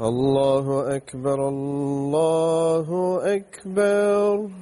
الله أكبر الله أكبر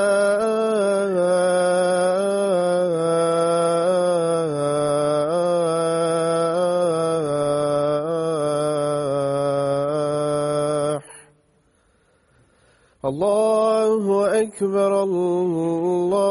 أكبر الله.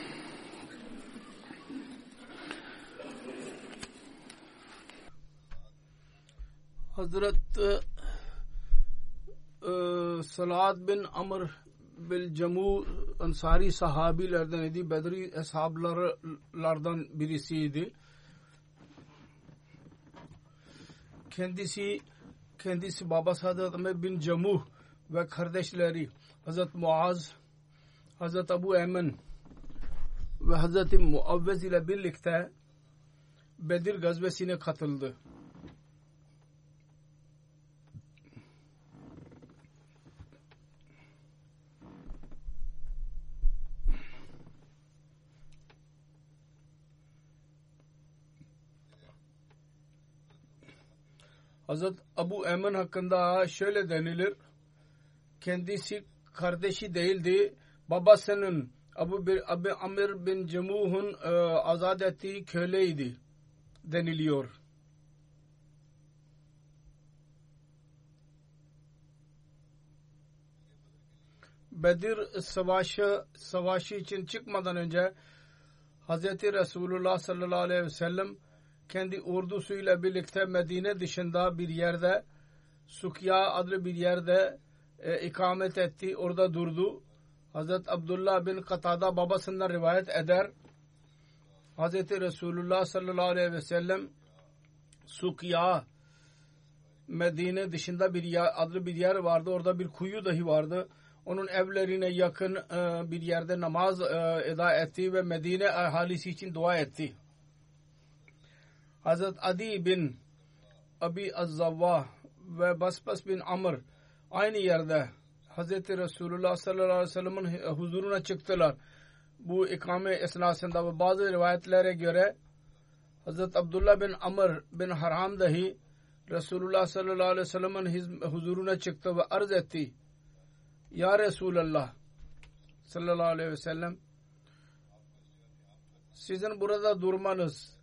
Hazret e, Salat bin Amr bil Cemu Ansari sahabilerden idi. Bedri eshablardan birisiydi. kendisi kendisi babası Hazret Ömer bin Cemuh ve kardeşleri Hazret Muaz, Hazret Abu Emin ve Hazret Muavvez ile birlikte Bedir gazvesine katıldı. Hazret Abu Emin hakkında şöyle denilir. Kendisi kardeşi değildi. Babasının Abu, bir, Abu Amir bin Cemuh'un e, azat ettiği köleydi deniliyor. Bedir savaşı savaşı için çıkmadan önce Hz. Resulullah sallallahu aleyhi ve sellem kendi ordusuyla birlikte Medine dışında bir yerde Sukya adlı bir yerde e, ikamet etti. Orada durdu. Hazret Abdullah bin Katada babasından rivayet eder. Hazreti Resulullah sallallahu aleyhi ve sellem Sukya Medine dışında bir yer, adlı bir yer vardı. Orada bir kuyu dahi vardı. Onun evlerine yakın e, bir yerde namaz e, eda etti ve Medine ahalisi için dua etti. Hazret Adi bin Abi Azzavva ve Basbas bin Amr aynı yerde Hazreti Resulullah sallallahu aleyhi ve sellem'in huzuruna çıktılar. Bu ikame esnasında ve bazı rivayetlere göre Hazret Abdullah bin Amr bin Haram dahi Resulullah sallallahu aleyhi ve sellem'in huzuruna çıktı ve arz etti. Ya Resulallah sallallahu aleyhi ve sellem sizin burada durmanız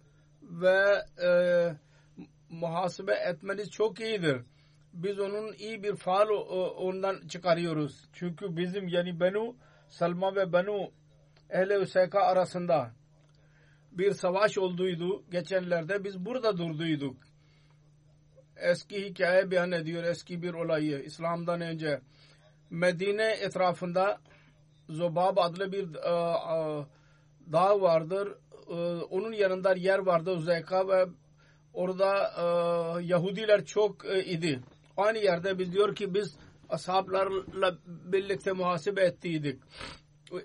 ve e, muhasebe etmeniz çok iyidir. Biz onun iyi bir faal ondan çıkarıyoruz. Çünkü bizim yani Benu Salma ve Benu Ehle Hüseyka arasında bir savaş olduydu. Geçenlerde biz burada durduyduk. Eski hikaye beyan ediyor. Eski bir olayı. İslam'dan önce Medine etrafında Zobab adlı bir e, e, dağ vardır. E, onun yanında yer vardı Uzeyka ve orada e, Yahudiler çok e, idi. Aynı yerde biz diyor ki biz ashablarla birlikte muhasebe ettiydik.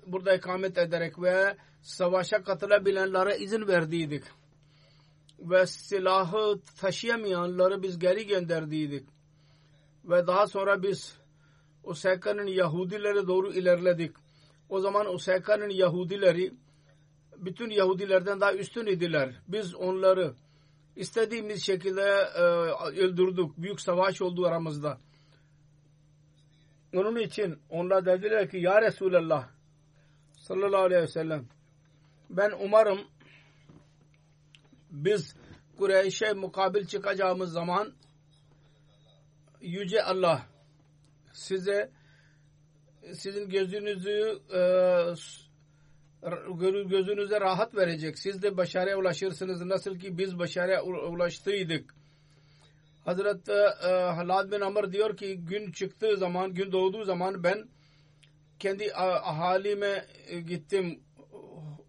Burada ikamet ederek ve savaşa katılabilenlere izin verdiydik. Ve silahı taşıyamayanları biz geri gönderdiydik. Ve daha sonra biz Useyka'nın Yahudilere doğru ilerledik. O zaman Useyka'nın Yahudileri bütün Yahudilerden daha üstün idiler. Biz onları istediğimiz şekilde e, öldürdük. Büyük savaş oldu aramızda. Onun için onlar dediler ki Ya Resulallah sallallahu aleyhi ve sellem ben umarım biz Kureyş'e mukabil çıkacağımız zaman Yüce Allah size sizin gözünüzü e, gözünüze rahat verecek. Siz de başarıya ulaşırsınız. Nasıl ki biz başarıya ulaştıydık. Hazret e, Halad bin Amr diyor ki gün çıktığı zaman, gün doğduğu zaman ben kendi ahalime e, gittim.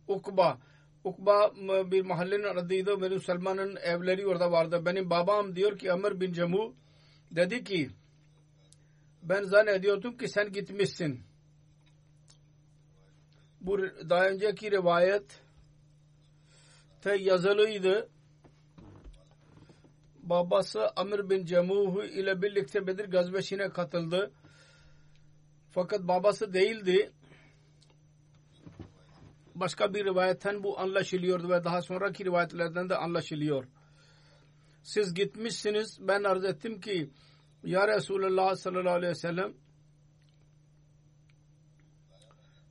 Ukba. Ukba bir mahallenin adıydı. Benim Selman'ın evleri orada vardı. Benim babam diyor ki Amr bin Cemu dedi ki ben zannediyordum ki sen gitmişsin. Bu daha önceki rivayet te yazılıydı. Babası Amr bin Cemuh ile birlikte Bedir gazvesine katıldı. Fakat babası değildi. Başka bir rivayetten bu anlaşılıyordu ve daha sonraki rivayetlerden de anlaşılıyor. Siz gitmişsiniz. Ben arz ettim ki Ya Resulullah sallallahu aleyhi ve sellem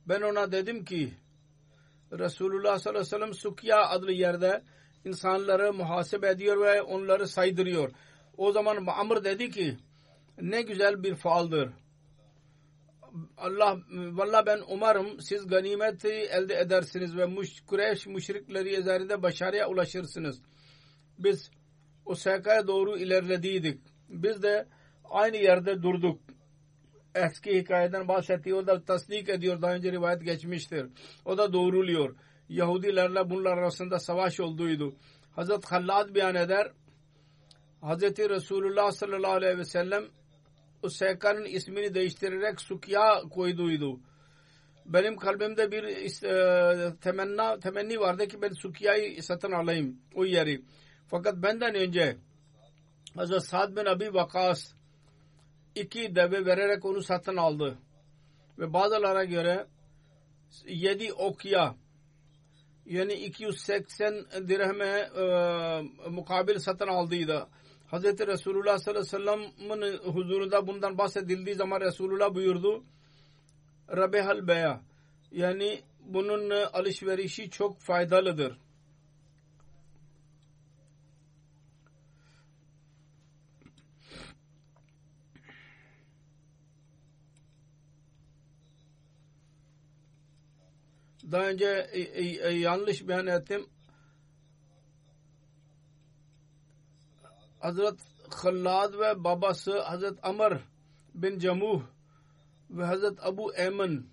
ben ona dedim ki Resulullah sallallahu aleyhi ve sellem Sukya adlı yerde insanları muhasebe ediyor ve onları saydırıyor. O zaman Amr dedi ki ne güzel bir faaldır. Allah valla ben umarım siz ganimeti elde edersiniz ve muş, Kureyş müşrikleri üzerinde başarıya ulaşırsınız. Biz o sekaya doğru ilerlediydik. Biz de aynı yerde durduk eski hikayeden bahsettiği da tasdik ediyor. Daha önce rivayet geçmiştir. O da doğruluyor. Yahudilerle bunlar arasında savaş olduğuydu. Hazret Hallad beyan eder. Hazreti Resulullah sallallahu aleyhi ve sellem o sehkanın ismini değiştirerek Sukya koyduydu. Benim kalbimde bir e, temenna, temenni vardı ki ben Sukya'yı satın alayım o yeri. Fakat benden önce Hazreti Sa'd bin Abi Vakas iki deve vererek onu satın aldı. Ve bazılara göre yedi okya yani 280 dirheme e, mukabil satın aldıydı. Hz. Resulullah sallallahu aleyhi ve sellem'in huzurunda bundan bahsedildiği zaman Resulullah buyurdu Rabehal beya yani bunun alışverişi çok faydalıdır. Daha önce e, e, e, yanlış beyan ettim. Hazret Khallad ve babası Hazret Amr bin Camuh ve Hazret Abu Emin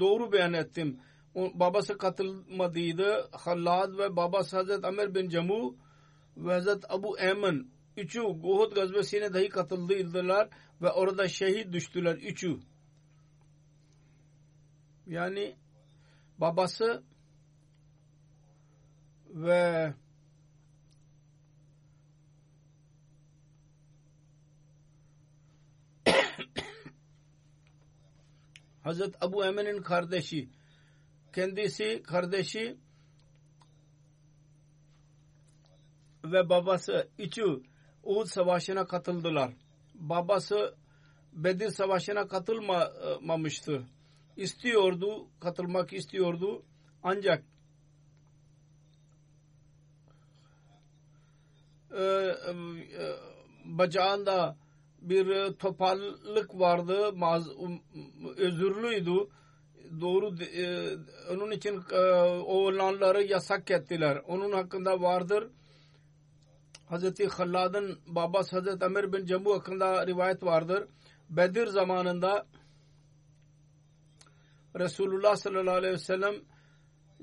doğru beyan ettim. O, babası katılmadıydı. Khallad ve babası Hazret Amr bin Camuh ve Hazret Abu Emin üçü Uhud gazvesine dahi katıldıydılar ve orada şehit düştüler üçü. Yani babası ve Hazret Abu Emin'in kardeşi kendisi kardeşi ve babası üçü Uhud savaşına katıldılar. Babası Bedir savaşına katılmamıştı. İstiyordu, katılmak istiyordu. Ancak e, e, bacağında bir topallık vardı. Maz, özürlüydü. Doğru e, onun için e, oğlanları yasak ettiler. Onun hakkında vardır. Hazreti Hallad'ın babası Hazreti Ömer bin Cembu hakkında rivayet vardır. Bedir zamanında Resulullah sallallahu aleyhi ve sellem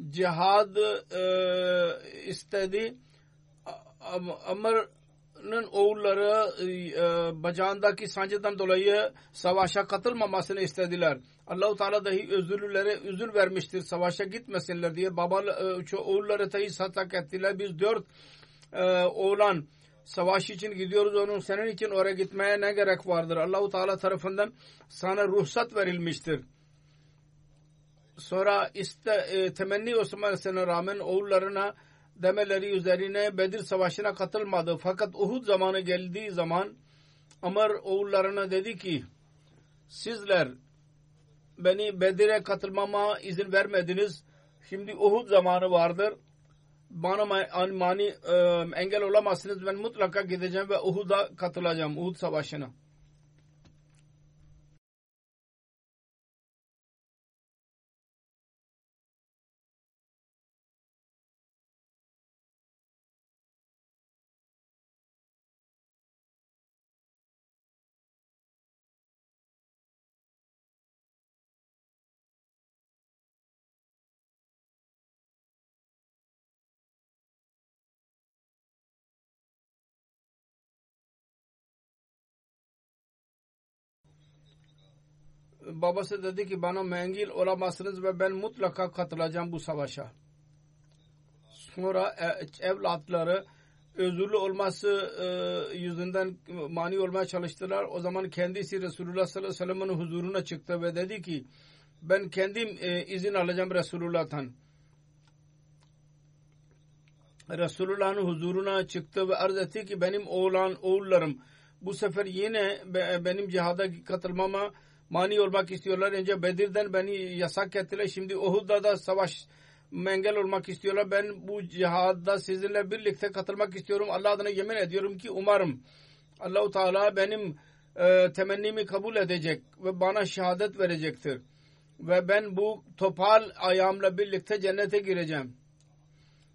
cihad e, istedi. Ömer'in oğulları e, bacağındaki sancıdan dolayı savaşa katılmamasını istediler. Allahu Teala dahi özürlülere üzül vermiştir savaşa gitmesinler diye. Baba e, oğulları dahi satak ettiler. Biz dört e, oğlan savaş için gidiyoruz onun senin için oraya gitmeye ne gerek vardır? Allahu Teala tarafından sana ruhsat verilmiştir sonra iste, e, temenni Osman Aleyhisselam'a rağmen oğullarına demeleri üzerine Bedir Savaşı'na katılmadı. Fakat Uhud zamanı geldiği zaman Amr oğullarına dedi ki sizler beni Bedir'e katılmama izin vermediniz. Şimdi Uhud zamanı vardır. Bana mani e, engel olamazsınız. Ben mutlaka gideceğim ve Uhud'a katılacağım. Uhud Savaşı'na. Babası dedi ki bana mengil olamazsınız ve ben mutlaka katılacağım bu savaşa. Sonra e, evlatları özürlü olması e, yüzünden mani olmaya çalıştılar. O zaman kendisi Resulullah sallallahu aleyhi ve sellem'in huzuruna çıktı ve dedi ki ben kendim e, izin alacağım Resulullah'tan. Resulullah'ın huzuruna çıktı ve arz etti ki benim oğlan oğullarım bu sefer yine benim cihada katılmama mani olmak istiyorlar. Önce Bedir'den beni yasak ettiler. Şimdi Uhud'da da savaş engel olmak istiyorlar. Ben bu cihadda sizinle birlikte katılmak istiyorum. Allah adına yemin ediyorum ki umarım Allahu Teala benim e, temennimi kabul edecek ve bana şehadet verecektir. Ve ben bu topal ayağımla birlikte cennete gireceğim.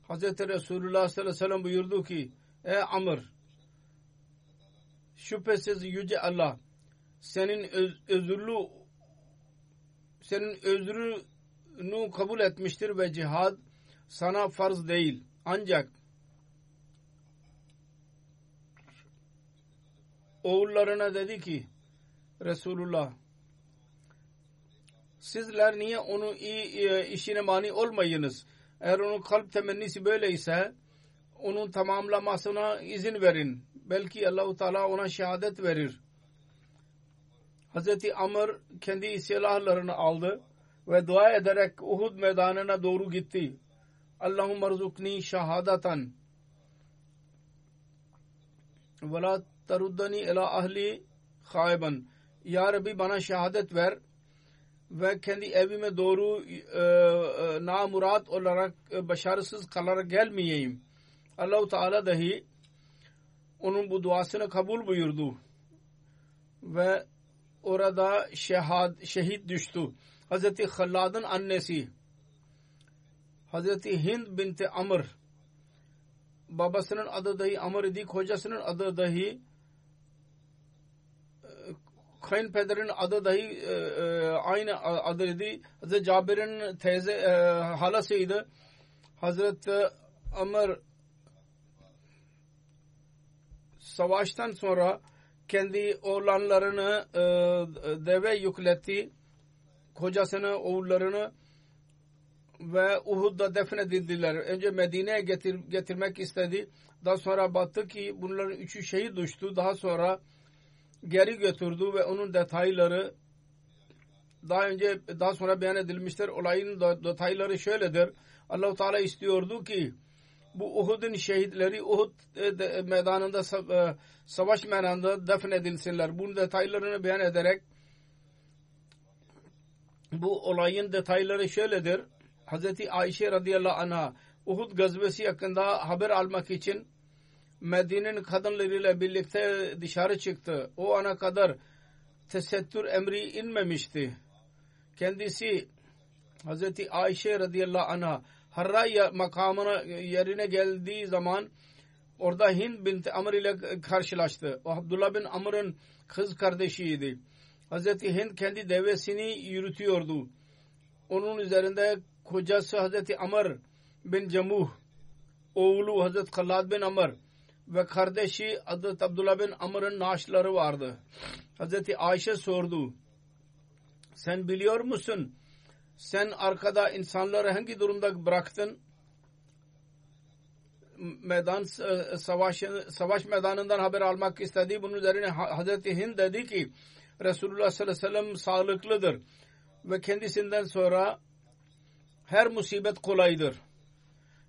Hz. Resulullah sallallahu aleyhi ve sellem buyurdu ki Ey Amr şüphesiz yüce Allah senin öz, özürlü senin özrünü kabul etmiştir ve cihad sana farz değil. Ancak oğullarına dedi ki Resulullah sizler niye onu iyi e, işine mani olmayınız? Eğer onun kalp temennisi böyleyse onun tamamlamasına izin verin. Belki Allahu Teala ona şehadet verir. Hazreti Amr kendi silahlarını aldı ve dua ederek Uhud meydanına doğru gitti. Allahümme rızukni şehadatan ve la teruddani ila ahli haiban. Ya Rabbi bana şehadet ver ve kendi evime doğru e, e, namurat olarak e, başarısız kalarak gelmeyeyim. Allahu Teala dahi onun bu duasını kabul buyurdu. Ve orada şehad, şehit düştü. Hazreti Hallad'ın annesi Hazreti Hind binti Amr babasının adı dahi Amr idi, kocasının adı dahi kayınpederin adı dahi e, e, aynı adıydı. Hazreti Cabir'in teyze e, halasıydı. Hazreti Amr savaştan sonra kendi oğlanlarını e, deve yükletti. Kocasını, oğullarını ve Uhud'da defnedildiler. Önce Medine'ye getir, getirmek istedi. Daha sonra baktı ki bunların üçü şehit düştü. Daha sonra geri götürdü ve onun detayları daha önce daha sonra beyan edilmiştir. Olayın detayları şöyledir. Allahu Teala istiyordu ki bu Uhud'un şehitleri Uhud e, meydanında e, savaş meydanında defnedilsinler. Bunun detaylarını beyan ederek bu olayın detayları şöyledir. Hazreti Ayşe radıyallahu anh'a Uhud gazvesi hakkında haber almak için Medine'nin kadınlarıyla birlikte dışarı çıktı. O ana kadar tesettür emri inmemişti. Kendisi Hazreti Ayşe radıyallahu anh'a Harra makamına yerine geldiği zaman orada Hind binti Amr ile karşılaştı. O Abdullah bin Amr'ın kız kardeşiydi. Hazreti Hind kendi devesini yürütüyordu. Onun üzerinde kocası Hazreti Amr bin Cemuh, oğlu Hazreti Khalad bin Amr ve kardeşi Hazreti Abdullah bin Amr'ın naaşları vardı. Hazreti Ayşe sordu. Sen biliyor musun? Sen arkada insanları hangi durumda bıraktın? Meydan savaş, savaş meydanından haber almak istedi. Bunun üzerine Hazreti Hind dedi ki Resulullah sallallahu aleyhi ve sellem sağlıklıdır ve kendisinden sonra her musibet kolaydır.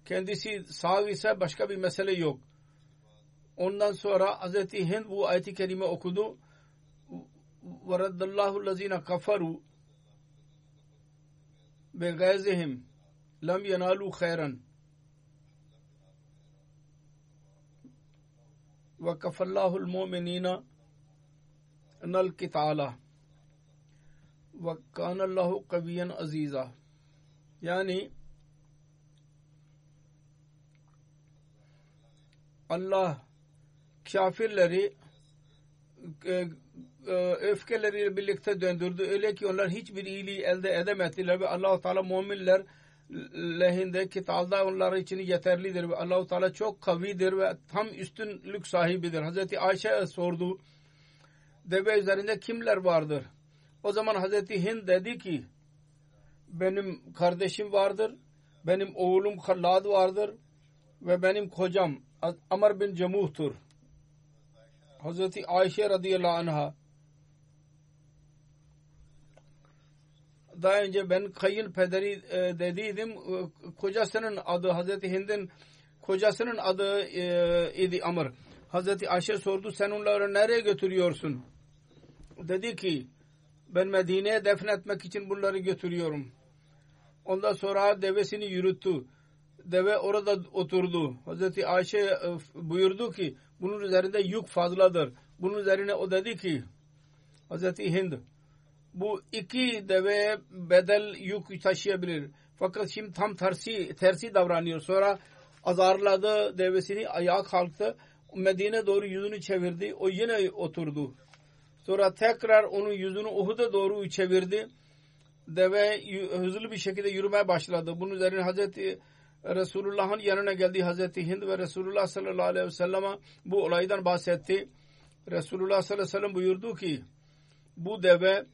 Kendisi sağ ise başka bir mesele yok. Ondan sonra Hz. Hind bu ayeti kerime okudu. وَرَدَّ اللّٰهُ الَّذ۪ينَ كَفَرُوا بِغَيْزِهِمْ لَمْ يَنَالُوا خَيْرًا. وَكَفَ اللّٰهُ الْمُؤْمِنِينَ اَنَّ الْقِتَالَ وَكَانَ اللّٰهُ قَوِيًّا عَز۪يزًا. Allah kafirleri e, e, öfkeleriyle birlikte döndürdü. Öyle ki onlar hiçbir iyiliği elde edemediler ve Allah-u Teala müminler lehinde kitalda onlar için yeterlidir ve Allah-u Teala çok kavidir ve tam üstünlük sahibidir. Hazreti Ayşe sordu deve üzerinde kimler vardır? O zaman Hazreti Hind dedi ki benim kardeşim vardır, benim oğlum Hallad vardır ve benim kocam Amr bin Cemuh'tur. Hazreti Ayşe radıyallahu anh'a daha önce ben kayınpederi e, dediydim. E, kocasının adı Hazreti Hind'in kocasının adı e, idi Amr. Hazreti Ayşe sordu sen onları nereye götürüyorsun? Dedi ki ben Medine'ye defnetmek için bunları götürüyorum. Ondan sonra devesini yürüttü. Deve orada oturdu. Hazreti Ayşe e, buyurdu ki bunun üzerinde yük fazladır. Bunun üzerine o dedi ki Hazreti Hind bu iki deve bedel yük taşıyabilir. Fakat şimdi tam tersi tersi davranıyor. Sonra azarladı devesini ayağa kalktı. Medine doğru yüzünü çevirdi. O yine oturdu. Sonra tekrar onun yüzünü Uhud'a doğru çevirdi. Deve hızlı bir şekilde yürümeye başladı. Bunun üzerine Hazreti Resulullah'ın yanına geldi Hazreti Hind ve Resulullah sallallahu aleyhi ve sellem'e bu olaydan bahsetti. Resulullah sallallahu aleyhi ve sellem buyurdu ki bu deve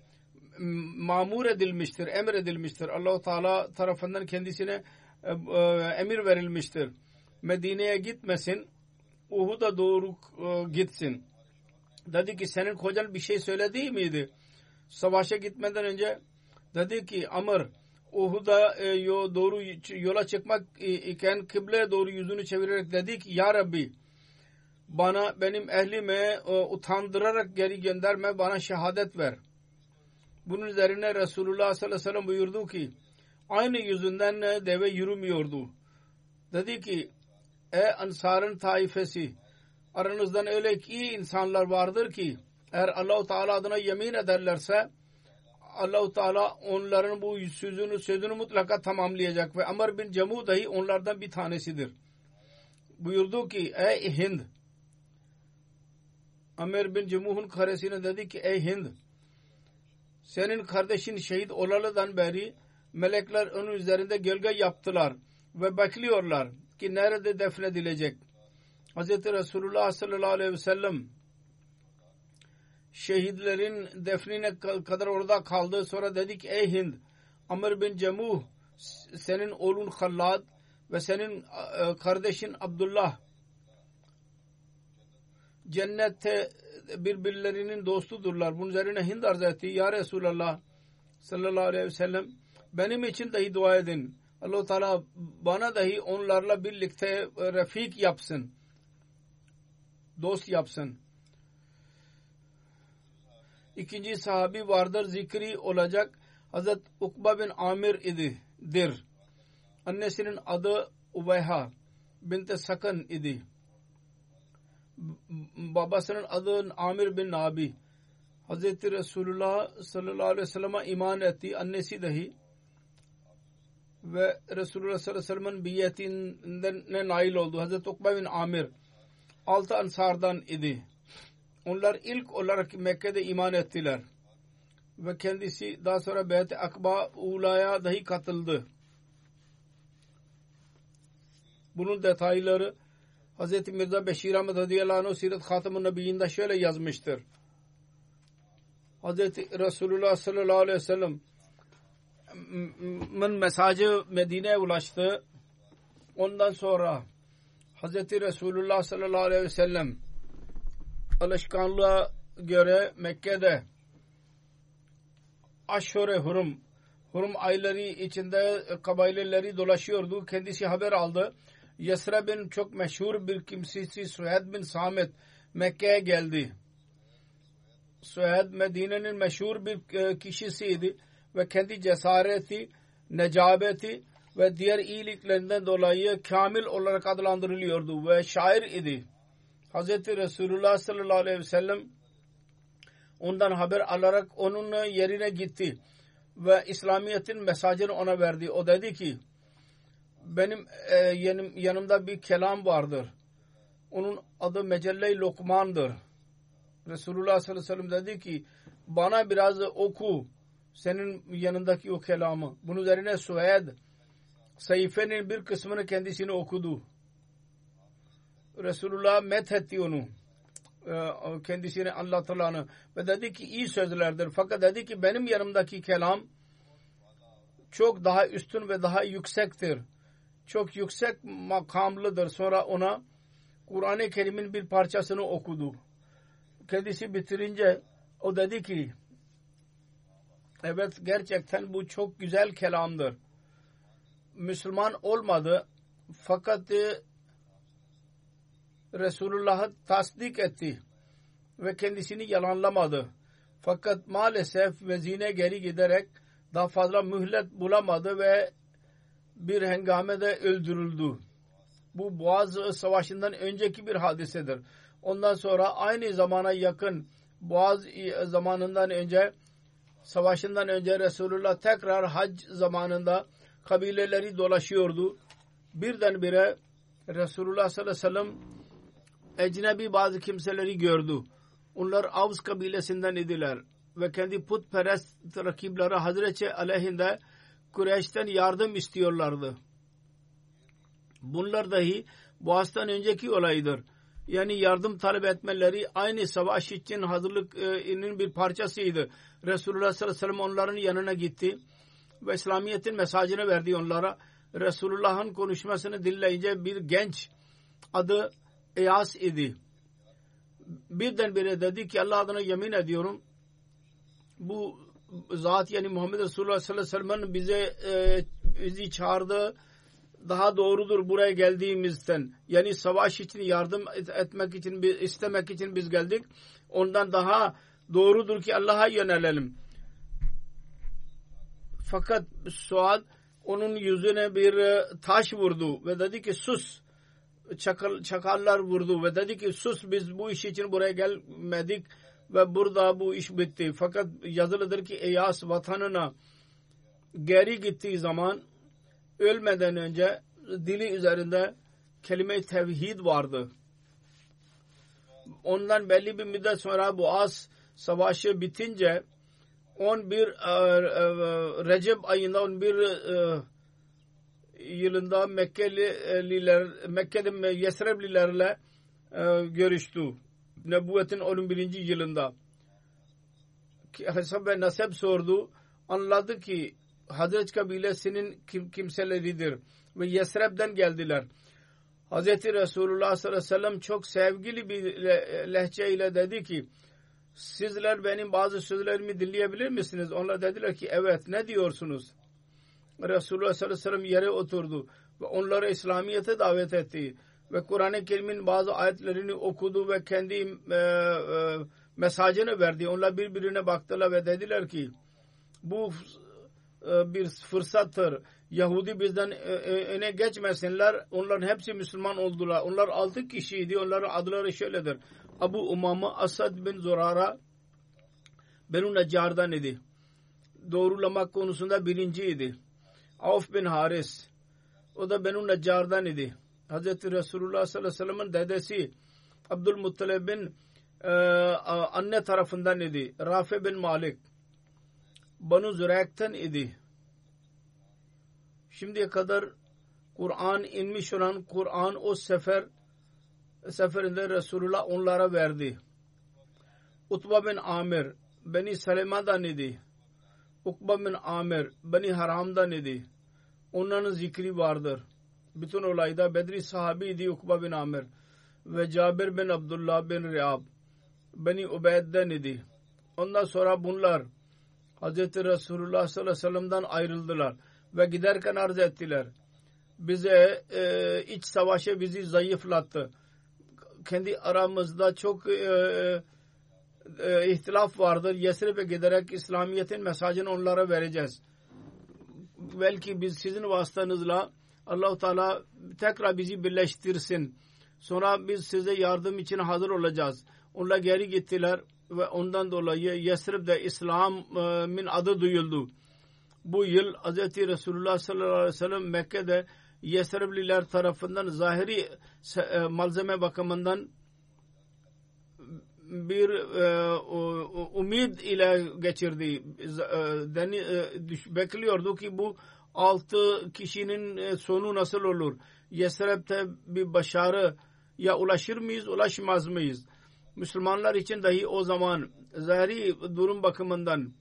mamur edilmiştir, emredilmiştir. allah Teala tarafından kendisine e, e, emir verilmiştir. Medine'ye gitmesin, Uhud'a doğru e, gitsin. Dedi ki senin kocan bir şey söyledi miydi? Savaşa gitmeden önce dedi ki Amr Uhud'a doğru yola çıkmak iken kıbleye doğru yüzünü çevirerek dedi ki Ya Rabbi bana benim ehlime utandırarak geri gönderme bana şehadet ver. Bunun üzerine Resulullah sallallahu aleyhi ve sellem buyurdu ki aynı yüzünden deve yürümüyordu. Dedi ki ey ansarın taifesi aranızdan öyle iyi insanlar vardır ki eğer Allahu Teala adına yemin ederlerse Allahu Teala onların bu sözünü sözünü mutlaka tamamlayacak ve Amr bin Cemu dahi onlardan bir tanesidir. Buyurdu ki ey Hind Amr bin Cemuh'un karesine dedi ki ey Hind senin kardeşin şehit olalıdan beri melekler onun üzerinde gölge yaptılar ve bekliyorlar ki nerede defnedilecek. Hz. Resulullah sallallahu aleyhi ve sellem şehitlerin defnine kadar orada kaldı. Sonra dedik ey Hind Amr bin Cemuh senin oğlun Hallad ve senin e, kardeşin Abdullah cennette birbirlerinin dostudurlar. Bunun üzerine Hind arz etti. Ya Resulallah sallallahu aleyhi ve sellem benim için dahi dua edin. allah Teala bana dahi onlarla birlikte refik yapsın. Dost yapsın. İkinci sahabi vardır zikri olacak. Hazret Ukba bin Amir idi. Dir. Annesinin adı Ubeyha binte Sakın idi babasının adı Amir bin Nabi. Hazreti Resulullah sallallahu aleyhi ve sellem'e iman etti. Annesi dahi ve Resulullah sallallahu aleyhi ve sellem'in biyetinden nail oldu. Hazreti Ukba bin Amir altı ansardan idi. Onlar ilk olarak Mekke'de iman ettiler. Ve kendisi daha sonra Beyt-i Akba Ula'ya dahi katıldı. Bunun detayları Hz. Mirza Beşir Ahmet radıyallahu anh Sirat Hatam-ı Nebiyyinde şöyle yazmıştır. Hz. Resulullah sallallahu aleyhi ve sellem mesajı Medine'ye ulaştı. Ondan sonra Hz. Resulullah sallallahu aleyhi ve sellem alışkanlığa göre Mekke'de Aşure Hurum Hurum ayları içinde kabileleri dolaşıyordu. Kendisi haber aldı. Yasrab'ın çok meşhur bir kimsesi Suhed bin Samet Mekke'ye geldi. Suhed Medine'nin meşhur bir e, kişisiydi ve kendi cesareti, necabeti ve diğer iyiliklerinden dolayı kamil olarak adlandırılıyordu ve şair idi. Hz. Resulullah sallallahu aleyhi ve sellem ondan haber alarak onun yerine gitti ve İslamiyet'in mesajını ona verdi. O dedi ki benim e, yanım, yanımda bir kelam vardır. Onun adı Mecelle-i Lokman'dır. Resulullah sallallahu aleyhi ve sellem dedi ki bana biraz oku senin yanındaki o kelamı. Bunun üzerine Suhed sayfenin bir kısmını kendisine okudu. Resulullah methetti onu e, kendisine anlatılanı ve dedi ki iyi sözlerdir. Fakat dedi ki benim yanımdaki kelam çok daha üstün ve daha yüksektir çok yüksek makamlıdır. Sonra ona Kur'an-ı Kerim'in bir parçasını okudu. Kendisi bitirince o dedi ki evet gerçekten bu çok güzel kelamdır. Müslüman olmadı fakat e, Resulullah'ı tasdik etti ve kendisini yalanlamadı. Fakat maalesef vezine geri giderek daha fazla mühlet bulamadı ve bir hengamede öldürüldü. Bu Boğaz Savaşı'ndan önceki bir hadisedir. Ondan sonra aynı zamana yakın Boğaz zamanından önce savaşından önce Resulullah tekrar hac zamanında kabileleri dolaşıyordu. Birdenbire Resulullah sallallahu aleyhi ve sellem ecnebi bazı kimseleri gördü. Onlar Avs kabilesinden idiler ve kendi putperest rakipleri Hazreti aleyhinde Kureyş'ten yardım istiyorlardı. Bunlar dahi Boğaz'dan önceki olaydır. yani yardım talep etmeleri aynı savaş için hazırlıkının bir parçasıydı. Resulullah sallallahu aleyhi ve sellem onların yanına gitti ve İslamiyet'in mesajını verdi onlara. Resulullah'ın konuşmasını dinleyince bir genç adı Eyas idi. Birdenbire dedi ki Allah adına yemin ediyorum bu zat yani Muhammed Resulullah sallallahu aleyhi ve sellem'in bize e, bizi çağırdı daha doğrudur buraya geldiğimizden. Yani savaş için yardım etmek için istemek için biz geldik. Ondan daha doğrudur ki Allah'a yönelelim. Fakat Suad onun yüzüne bir e, taş vurdu ve dedi ki sus. Çakal, çakallar vurdu ve dedi ki sus biz bu iş için buraya gelmedik ve burada bu iş bitti. Fakat yazılıdır ki Eyas vatanına geri gittiği zaman ölmeden önce dili üzerinde kelime-i tevhid vardı. Ondan belli bir müddet sonra bu az savaşı bitince 11 e, e, Recep ayında 11 e, yılında Mekkeliler Mekke'de Yesreblilerle görüştü. Nebüvvetin 11. yılında. Hesap ve nasip sordu. Anladı ki Hazret kabilesinin kim, kimseleridir ve Yesreb'den geldiler. Hz. Resulullah sallallahu aleyhi ve sellem çok sevgili bir lehçe ile dedi ki sizler benim bazı sözlerimi dinleyebilir misiniz? Onlar dediler ki evet ne diyorsunuz? Resulullah sallallahu aleyhi ve sellem yere oturdu ve onları İslamiyet'e davet etti ve Kur'an-ı Kerim'in bazı ayetlerini okudu ve kendi e, e, mesajını verdi. Onlar birbirine baktılar ve dediler ki bu e, bir fırsattır. Yahudi bizden e, e, öne geçmesinler. Onların hepsi Müslüman oldular. Onlar altı kişiydi. Onların adları şöyledir. Abu Umama Asad bin Zurara Benu Neccar'dan idi. Doğrulamak konusunda birinciydi. Avf bin Haris o da Benu Neccar'dan idi. Hz. Resulullah sallallahu aleyhi ve sellem'in dedesi Abdülmuttalib'in e, anne tarafından idi. Rafi bin Malik Banu Zürek'ten idi. Şimdiye kadar Kur'an inmiş olan Kur'an o sefer seferinde Resulullah onlara verdi. Utba bin Amir Beni Saleman'dan idi. Ukba bin Amir Beni Haram'dan idi. Onların zikri vardır. Bütün olayda Bedri sahabiydi Ukba bin Amir ve Cabir bin Abdullah bin Riyab Beni Ubeyd'den idi. Ondan sonra bunlar Hz. Resulullah sallallahu aleyhi ve sellem'den ayrıldılar ve giderken arz ettiler. Bize e, iç savaşı bizi zayıflattı. Kendi aramızda çok e, e, ihtilaf vardır. Yesrib'e giderek İslamiyet'in mesajını onlara vereceğiz. Belki biz sizin vasıtanızla Allahu Teala tekrar bizi birleştirsin. Sonra biz size yardım için hazır olacağız. Onlar geri gittiler ve ondan dolayı Yesrib'de İslam'ın adı duyuldu. Bu yıl Hz. Resulullah sallallahu aleyhi ve sellem Mekke'de Yesribliler tarafından zahiri e, malzeme bakımından bir e, umid ile geçirdi. E, bekliyordu ki bu altı kişinin sonu nasıl olur? Yesrib'de bir başarı ya ulaşır mıyız, ulaşmaz mıyız? Müslümanlar için dahi o zaman zahiri durum bakımından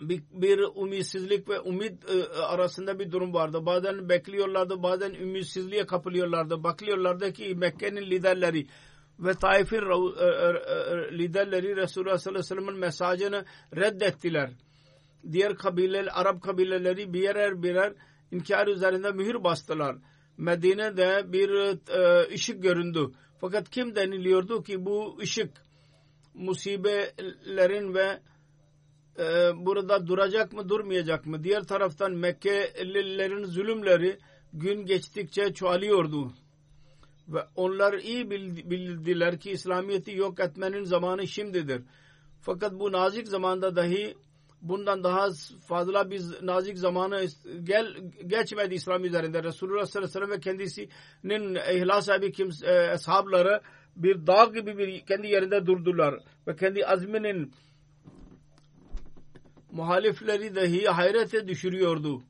bir, bir umitsizlik ve umid e, arasında bir durum vardı. Bazen bekliyorlardı, bazen ümitsizliğe kapılıyorlardı. Bakıyorlardı ki Mekke'nin liderleri ve Taif'in e, e, liderleri Resulullah sallallahu aleyhi ve sellem'in mesajını reddettiler. Diğer kabile, Arap kabileleri birer birer inkar üzerinde mühür bastılar. Medine'de bir e, ışık göründü. Fakat kim deniliyordu ki bu ışık musibetlerin ve e, burada duracak mı durmayacak mı? Diğer taraftan Mekkelilerin zulümleri gün geçtikçe çoğalıyordu. Ve onlar iyi bildiler ki İslamiyet'i yok etmenin zamanı şimdidir. Fakat bu nazik zamanda dahi bundan daha fazla biz nazik zamanı gel, geçmedi İslam üzerinde. Resulullah sallallahu aleyhi ve sellem ve kendisinin ihlas sahibi kim, e, ashabları bir dağ gibi bir kendi yerinde durdular. Ve kendi azminin muhalifleri dahi hayrete düşürüyordu.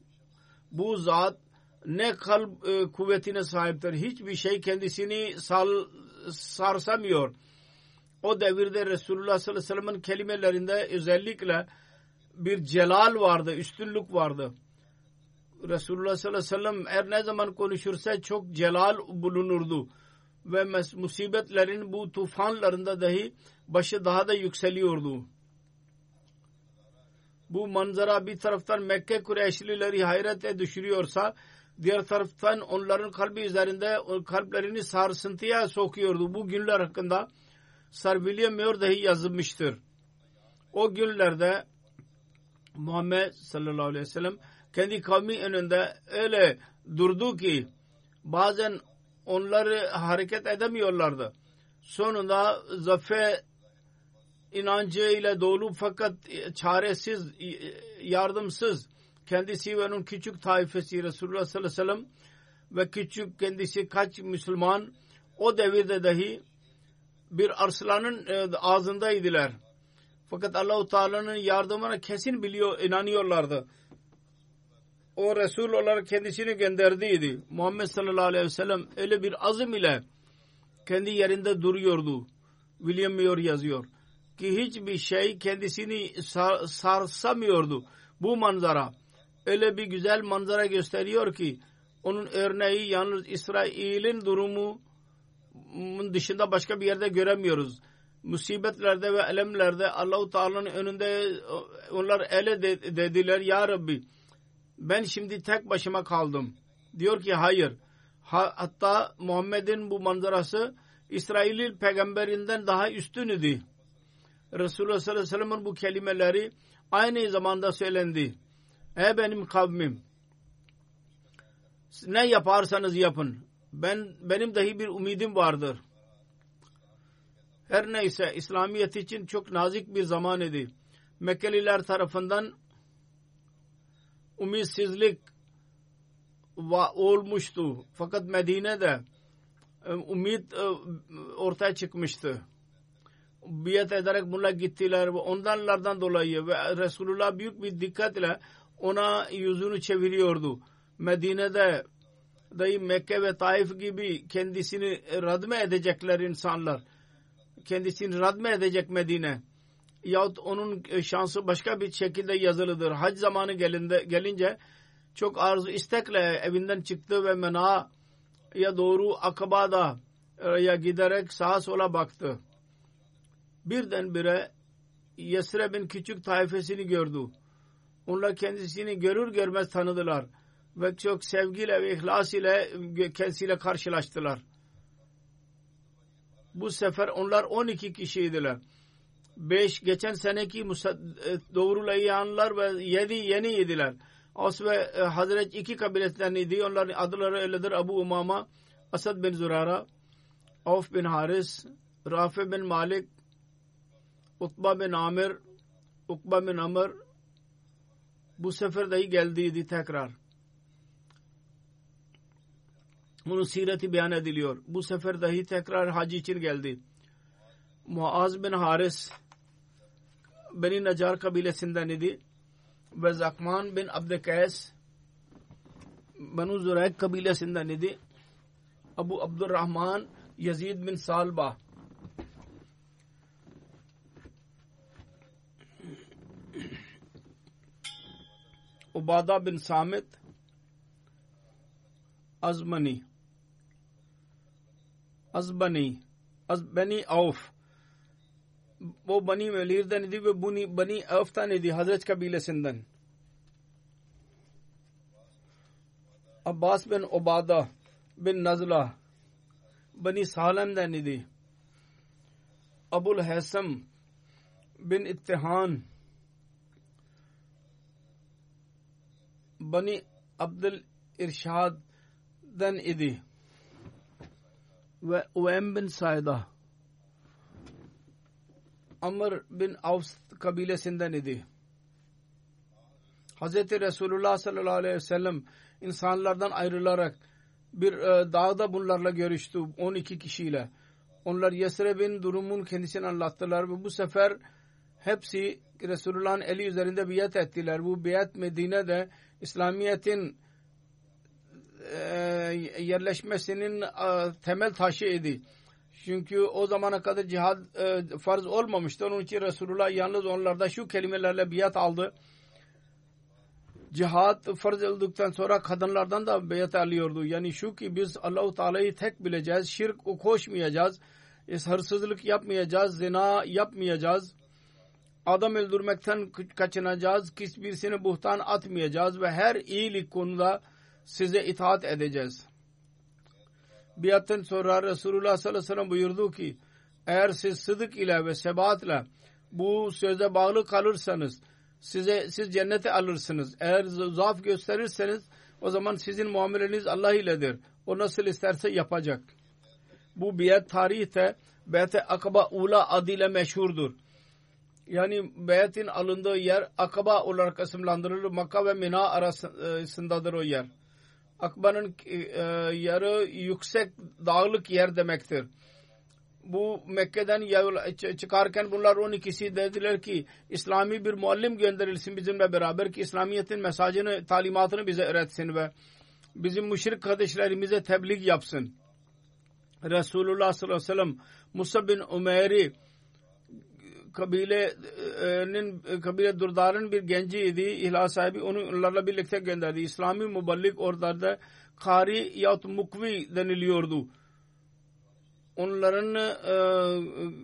Bu zat ne kalp e, kuvvetine sahiptir. Hiçbir şey kendisini sal, sarsamıyor. O devirde Resulullah sallallahu aleyhi ve sellem'in kelimelerinde özellikle bir celal vardı, üstünlük vardı. Resulullah sallallahu aleyhi ve sellem her ne zaman konuşursa çok celal bulunurdu. Ve musibetlerin bu tufanlarında dahi başı daha da yükseliyordu. Bu manzara bir taraftan Mekke Kureyşlileri hayrete düşürüyorsa diğer taraftan onların kalbi üzerinde kalplerini sarsıntıya sokuyordu. Bu günler hakkında Sir William Muir dahi yazılmıştır. O günlerde Muhammed sallallahu aleyhi ve sellem kendi kavmi önünde öyle durdu ki bazen onları hareket edemiyorlardı. Sonunda zafer inancıyla dolu fakat çaresiz, yardımsız kendisi ve onun küçük taifesi Resulullah sallallahu aleyhi ve sellem ve küçük kendisi kaç Müslüman o devirde dahi bir arslanın e, ağzındaydılar. Fakat Allahu Teala'nın yardımına kesin biliyor, inanıyorlardı. O Resul olarak kendisini gönderdiydi. Muhammed sallallahu aleyhi ve sellem öyle bir azim ile kendi yerinde duruyordu. William Muir yazıyor ki hiçbir şey kendisini sar, sarsamıyordu. Bu manzara öyle bir güzel manzara gösteriyor ki onun örneği yalnız İsrail'in durumu dışında başka bir yerde göremiyoruz. Musibetlerde ve elemlerde Allahu Teala'nın önünde onlar ele dediler ya Rabbi ben şimdi tek başıma kaldım. Diyor ki hayır. Ha, hatta Muhammed'in bu manzarası İsrail'in peygamberinden daha üstün idi. Resulullah sallallahu aleyhi ve sellem'in bu kelimeleri aynı zamanda söylendi. Ey benim kavmim ne yaparsanız yapın. Ben benim dahi bir umidim vardır. Her neyse İslamiyet için çok nazik bir zaman idi. Mekkeliler tarafından umitsizlik olmuştu. Fakat Medine'de e, umit e, ortaya çıkmıştı. Biyet ederek bunlar gittiler ve ondanlardan dolayı ve Resulullah büyük bir dikkatle ona yüzünü çeviriyordu. Medine'de dahi Mekke ve Taif gibi kendisini radme edecekler insanlar. Kendisini radme edecek Medine. Yahut onun şansı başka bir şekilde yazılıdır. Hac zamanı gelinde, gelince çok arzu istekle evinden çıktı ve mena ya doğru akabada ya giderek sağa sola baktı. Birdenbire Yesreb'in küçük taifesini gördü. Onlar kendisini görür görmez tanıdılar ve çok sevgiyle ve ihlas ile kendisiyle karşılaştılar. Bu sefer onlar 12 kişiydiler. 5 geçen seneki doğrulayanlar ve 7 yeni yediler. As ve e, Hazret iki kabilesinden idi. Onların adları öyledir. Abu Umama, Asad bin Zurara, Avf bin Haris, Rafi bin Malik, Utba bin Amir, Ukba bin Amr bu sefer dahi geldiydi tekrar. Bunun sireti beyan ediliyor. Bu sefer dahi tekrar hacı için geldi. Muaz bin Haris Beni Nacar kabilesinden idi ve Zakman bin Abdekays Banu Zurayk kabilesinden idi. Abu Abdurrahman Yazid bin Salba Ubada ازبنی ازبنی اوف۔ وہ بنی ولیر دن دی، وہ بنی بنی اوف تن دی، حضرت قبیل سندن عباس بن عبادہ بن نزلہ، بنی سالم دن دی۔ ابو الحسم بن اتحان۔ بنی عبد الارشاد دن ادی ve Uveym bin Saida Amr bin Avs kabilesinden idi. Hz. Resulullah sallallahu aleyhi ve sellem insanlardan ayrılarak bir e, dağda bunlarla görüştü 12 kişiyle. Onlar Yesreb'in durumun kendisini anlattılar ve bu sefer hepsi Resulullah'ın eli üzerinde biat ettiler. Bu biat Medine'de İslamiyet'in yerleşmesinin e, temel taşı idi. Çünkü o zamana kadar cihad e, farz olmamıştı. Onun için Resulullah yalnız onlarda şu kelimelerle biat aldı. Cihad farz olduktan sonra kadınlardan da biat alıyordu. Yani şu ki biz Allahu Teala'yı tek bileceğiz. Şirk koşmayacağız. Hırsızlık yapmayacağız. Zina yapmayacağız. Adam öldürmekten kaçınacağız. Hiçbirisine buhtan atmayacağız ve her iyilik konuda size itaat edeceğiz biattan sonra Resulullah sallallahu aleyhi ve sellem buyurdu ki eğer siz sıdık ile ve sebatla bu söze bağlı kalırsanız size siz cennete alırsınız. Eğer zaaf gösterirseniz o zaman sizin muameleniz Allah iledir. O nasıl isterse yapacak. Bu biat tarihte Beyt-i Akaba Ula adıyla meşhurdur. Yani beyetin alındığı yer Akaba olarak isimlandırılır. Makka ve Mina arasındadır o yer. Akba'nın e, yarı yüksek dağlık yer demektir. Bu Mekke'den çıkarken bunlar 12'si dediler ki İslami bir muallim gönderilsin bizimle beraber ki İslamiyet'in mesajını, talimatını bize öğretsin ve bizim müşrik kardeşlerimize tebliğ yapsın. Resulullah sallallahu aleyhi ve sellem Musa bin Umer'i kabilenin kabile durdarın bir genciydi. İhlas sahibi onu onlarla birlikte gönderdi. İslami muballik oralarda kari yahut mukvi deniliyordu. Onların e,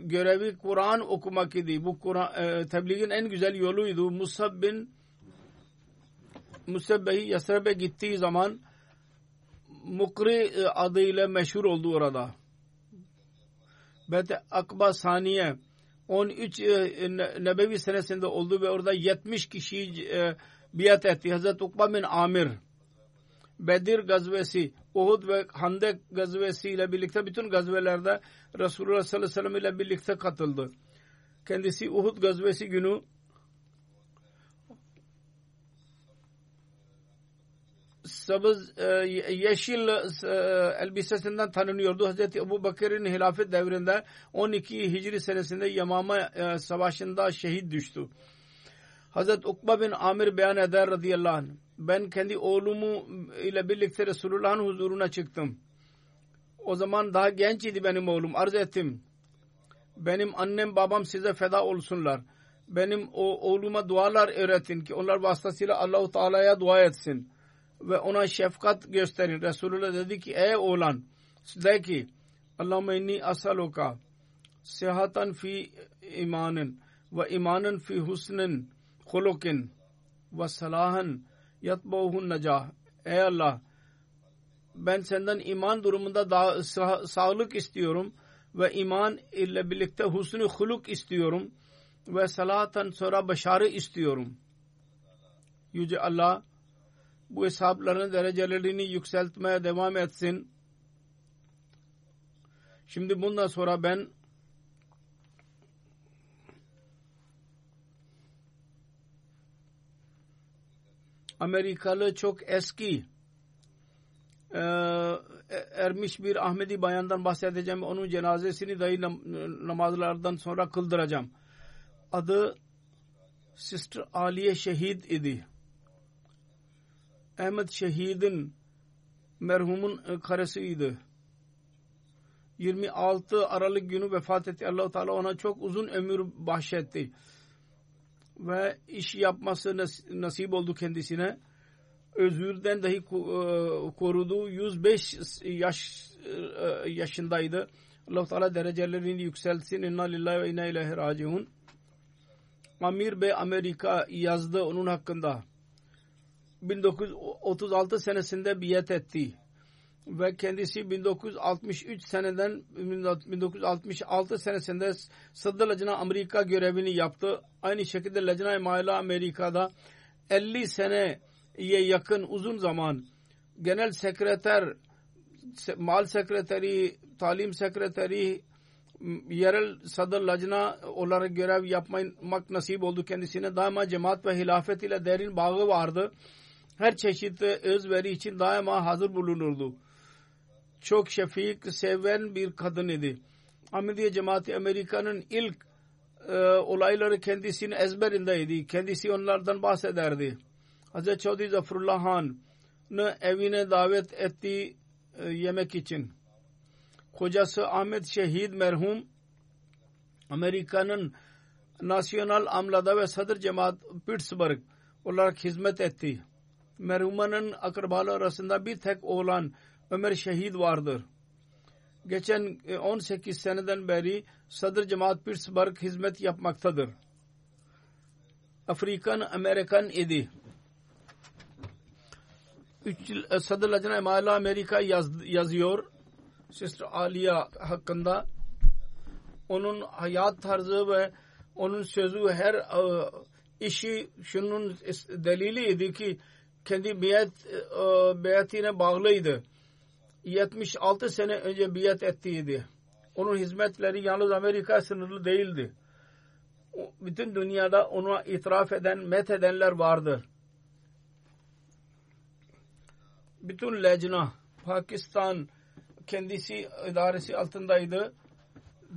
görevi Kur'an okumak idi. Bu Kur'an e, tebliğin en güzel yoluydu. Musab bin Musab Bey Yasrab'e gittiği zaman Mukri adıyla meşhur oldu orada. Bet Akba Saniye 13 e, Nebevi senesinde oldu ve orada 70 kişi e, biat etti. Hazreti Ukba bin Amir Bedir gazvesi, Uhud ve Handek gazvesi ile birlikte bütün gazvelerde Resulullah sallallahu aleyhi ve sellem ile birlikte katıldı. Kendisi Uhud gazvesi günü sabız e, yeşil e, elbisesinden tanınıyordu. Hazreti Ebu Bakır'ın hilafet devrinde 12 Hicri senesinde Yamama e, savaşında şehit düştü. Hazreti Ukba bin Amir beyan eder radıyallahu anh. Ben kendi oğlumu ile birlikte Resulullah'ın huzuruna çıktım. O zaman daha genç idi benim oğlum. Arz ettim. Benim annem babam size feda olsunlar. Benim o oğluma dualar öğretin ki onlar vasıtasıyla Allahu Teala'ya dua etsin ve ona şefkat gösterin. Resulullah dedi ki ey oğlan de ki Allahümme inni asaluka sehatan fi imanın ve imanın fi husnin hulukin ve salahan yatbauhun necah. Ey Allah ben senden iman durumunda daha sağ, sağlık istiyorum ve iman ile birlikte husnü huluk istiyorum ve salatan sonra başarı istiyorum. Yüce Allah bu hesapların derecelerini yükseltmeye devam etsin. Şimdi bundan sonra ben Amerikalı çok eski e, ermiş bir Ahmedi bayandan bahsedeceğim. Onun cenazesini dahi namazlardan sonra kıldıracağım. Adı Sister Aliye Şehid idi. Ahmet Şehid'in merhumun e, karısıydı. 26 Aralık günü vefat etti. allah Teala ona çok uzun ömür bahşetti. Ve iş yapması nasip oldu kendisine. Özürden dahi e, korudu. 105 yaş e, yaşındaydı. allah Teala derecelerini yükseltsin. İnna lillahi ve inna ilahi raciun. Amir Bey Amerika yazdı onun hakkında 1936 senesinde biyet etti ve kendisi 1963 seneden 1966 senesinde Sıddı Lacına Amerika görevini yaptı. Aynı şekilde Lacına Mayla Amerika'da 50 seneye yakın uzun zaman genel sekreter, mal sekreteri, talim sekreteri, yerel sadır lacna olarak görev yapmak nasip oldu kendisine. Daima cemaat ve hilafet ile derin bağı vardı her çeşit özveri için daima hazır bulunurdu. Çok şefik, seven bir kadın idi. Ahmediye cemaati Amerika'nın ilk e, olayları kendisinin ezberindeydi. Kendisi onlardan bahsederdi. Hazreti Çavdi Zafarullah Han evine davet etti e, yemek için. Kocası Ahmet Şehid merhum Amerika'nın Nasyonal Amlada ve Sadır Cemaat Pittsburgh olarak hizmet etti. Merhumanın akrabaları arasında bir tek oğlan Ömer Şehit vardır. Geçen 18 e, seneden beri Sadır Cemaat Pittsburgh hizmet yapmaktadır. Afrikan Amerikan idi. Üç, e, Sadır Lacna Emala Amerika yaz, yazıyor. Sister Aliya hakkında onun hayat tarzı ve onun sözü her e, işi şunun deliliydi ki kendi biyet e, biyetine bağlıydı. 76 sene önce biyet ettiydi. Onun hizmetleri yalnız Amerika sınırlı değildi. Bütün dünyada ona itiraf eden, met edenler vardır. Bütün lecna Pakistan kendisi idaresi altındaydı.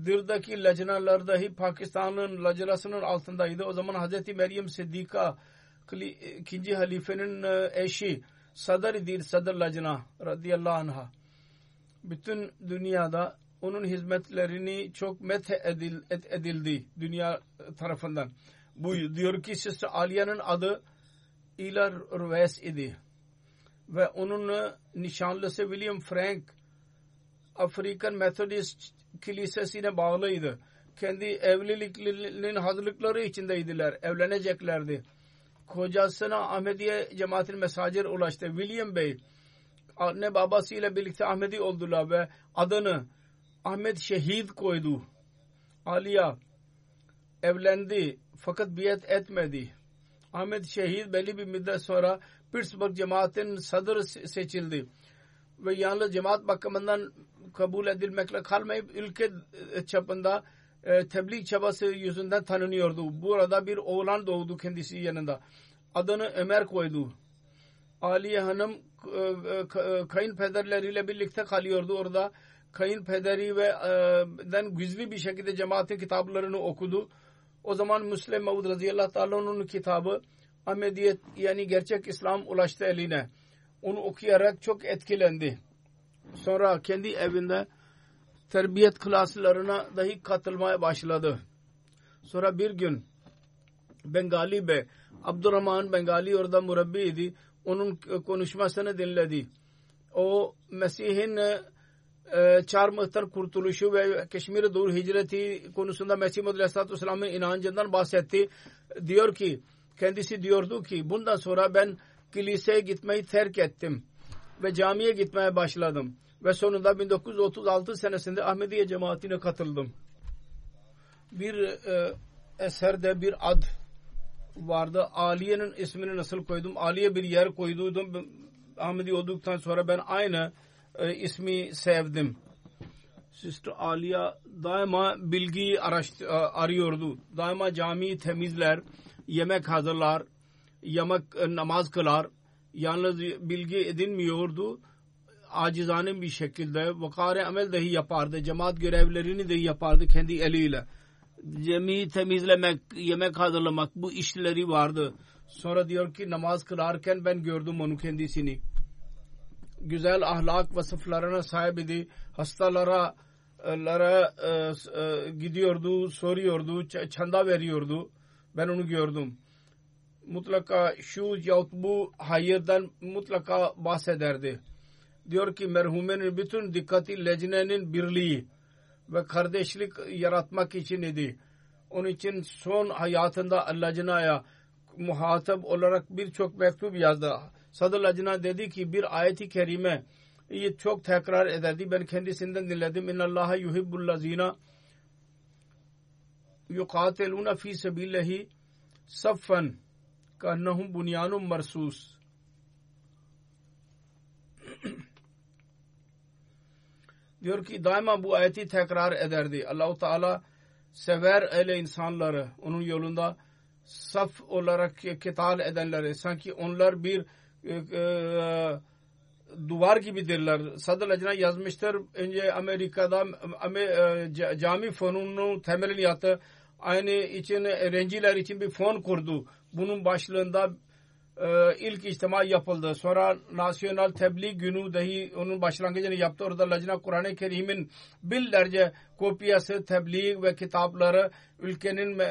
Dir'daki lacnalar dahi Pakistan'ın lacnasının altındaydı. O zaman Hazreti Meryem Siddika ikinci halifenin e, eşi Sadr Dir Sadr Lacna radıyallahu anh'a bütün dünyada onun hizmetlerini çok met edil, edildi dünya tarafından. Bu diyor ki Sister Aliya'nın adı İlar Rüves idi. Ve onun nişanlısı William Frank Afrikan Methodist Kilisesi'ne bağlıydı. Kendi evliliklerinin hazırlıkları içindeydiler. Evleneceklerdi. Kocasına Ahmediye cemaatin mesajır ulaştı. William Bey anne babasıyla birlikte Ahmedi oldular ve adını Ahmet Şehit koydu. Aliya evlendi fakat biyet etmedi. Ahmet Şehit belli bir müddet sonra Pittsburgh cemaatin sadır seçildi. Ve yalnız cemaat bakımından kabul edilmekle kalmayıp ülke çapında e, tebliğ çabası yüzünden tanınıyordu. Burada bir oğlan doğdu kendisi yanında. Adını Ömer koydu. Aliye Hanım e, e, kayınpederleriyle birlikte kalıyordu orada. Kayınpederi ve e, den gizli bir şekilde cemaatin kitaplarını okudu. O zaman Müslim Mevud radıyallahu ta'ala'nın kitabı Ahmediyet yani gerçek İslam ulaştı eline. Onu okuyarak çok etkilendi. Sonra kendi evinde terbiyet klaslarına dahi katılmaya başladı. Sonra bir gün Bengali Bey, Abdurrahman Bengali orada murabbiydi onun konuşmasını dinledi. O Mesih'in e, çarmıhtan kurtuluşu ve Keşmir'e doğru hicreti konusunda Mesih Muhammed Aleyhisselatü Vesselam'ın inancından bahsetti. Diyor ki kendisi diyordu ki bundan sonra ben kiliseye gitmeyi terk ettim ve camiye gitmeye başladım ve sonunda 1936 senesinde Ahmediye cemaatine katıldım. Bir e, eserde bir ad vardı. Aliye'nin ismini nasıl koydum? Aliye bir yer koyduydum. Ahmedi olduktan sonra ben aynı e, ismi sevdim. Sister Aliye daima bilgi araştı, e, arıyordu. Daima camiyi temizler, yemek hazırlar, yemek e, namaz kılar. Yalnız bilgi edinmiyordu. Acizane bir şekilde vakare amel dahi yapardı. Cemaat görevlerini de yapardı kendi eliyle cemi temizlemek, yemek hazırlamak bu işleri vardı. Sonra diyor ki namaz kılarken ben gördüm onu kendisini. Güzel ahlak vasıflarına sahip idi. Hastalara lara, e, e, gidiyordu, soruyordu, çanda veriyordu. Ben onu gördüm. Mutlaka şu yahut bu hayırdan mutlaka bahsederdi. Diyor ki merhumenin bütün dikkati lecnenin birliği ve kardeşlik yaratmak için idi. Onun için son hayatında Cena'ya muhatap olarak birçok mektup yazdı. Sadır Lacina dedi ki bir ayeti kerime çok tekrar ederdi. Ben kendisinden dinledim. İnna Allaha yuhibbul lazina yukateluna fi sebillahi saffan kannahum bunyanun marsus diyor ki daima bu ayeti tekrar ederdi. Allahu Teala sever öyle insanları onun yolunda saf olarak ketal edenleri sanki onlar bir e, e, duvar gibidirler. Sadr Acına yazmıştır. Önce Amerika'da e, cami fonunun temelini attı. Aynı için renciler için bir fon kurdu. Bunun başlığında e, ilk içtima yapıldı. Sonra Nasyonal Tebliğ Günü dahi onun başlangıcını yaptı. Orada Lacna Kur'an-ı Kerim'in binlerce kopyası, tebliğ ve kitapları ülkenin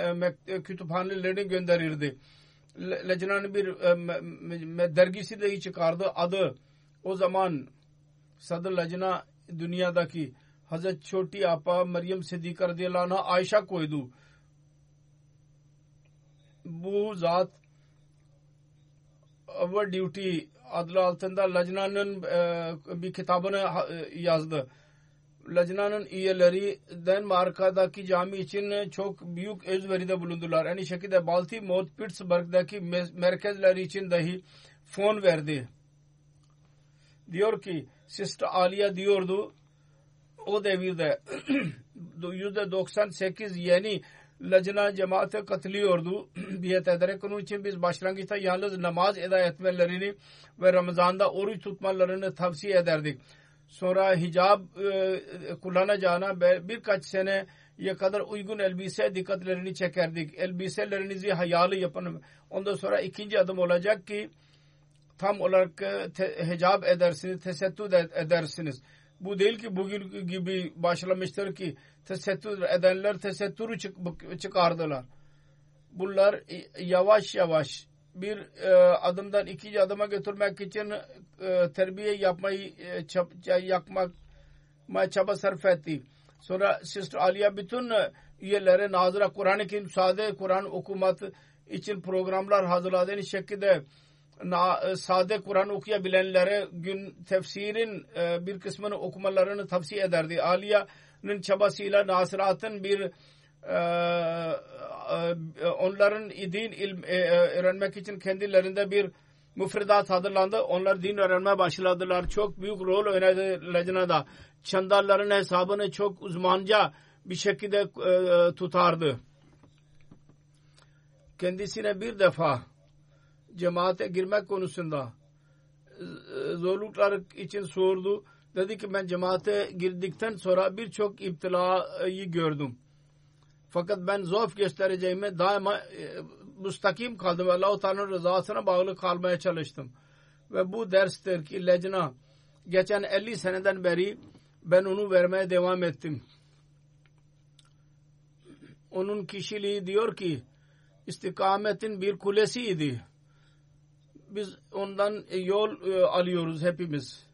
kütüphanelerine gönderirdi. Lacna'nın bir e, dergisi dahi çıkardı. Adı o zaman Sadır Lacna dünyadaki Hazret Çoti Apa Meryem Siddika radıyallahu anh'a Ayşe koydu. Bu zat our duty adı altında Lacna'nın e, bir kitabını e, yazdı. Lacna'nın üyelerinden markadaki cami için çok büyük özveride bulundular. Aynı şekilde Baltimore, Pittsburgh'daki merkezleri için dahi fon verdi. Diyor ki Sister Aliya diyordu o devirde yüzde 98 yeni lacna cemaate katılıyordu. Biyet ederek onun için biz başlangıçta yalnız namaz eda etmelerini ve Ramazan'da oruç tutmalarını tavsiye ederdik. Sonra hicab e, kullanacağına birkaç sene ya kadar uygun elbise dikkatlerini çekerdik. Elbiselerinizi hayalı yapın. Ondan sonra ikinci adım olacak ki tam olarak te, hicab edersiniz, tesettür edersiniz. Bu değil ki bugün gibi başlamıştır ki tesettür edenler tesettürü çık çıkardılar. Bunlar yavaş yavaş bir e, adımdan ikinci adıma götürmek için e, terbiye yapmayı e, çab, yakmak çaba sarf etti. Sonra Sister Aliya bütün üyelere nazıra Kur'an-ı Kerim sade Kur'an okumat için programlar hazırladığı şekilde na, e, sade Kur'an okuyabilenlere gün tefsirin e, bir kısmını okumalarını tavsiye ederdi. Aliya'nın çabasıyla Nasirat'ın bir e, e, onların din ilm e, e, öğrenmek için kendilerinde bir müfredat hazırlandı. Onlar din öğrenmeye başladılar. Çok büyük rol oynadı Lejna'da. Çandalların hesabını çok uzmanca bir şekilde e, tutardı. Kendisine bir defa cemaate girmek konusunda zorluklar için sordu. Dedi ki ben cemaate girdikten sonra birçok iptilayı gördüm. Fakat ben zaaf göstereceğime daima e, müstakim kaldım. Allah-u Teala'nın rızasına bağlı kalmaya çalıştım. Ve bu derstir ki lecna geçen 50 seneden beri ben onu vermeye devam ettim. Onun kişiliği diyor ki istikametin bir kulesiydi biz ondan e, yol e, alıyoruz hepimiz.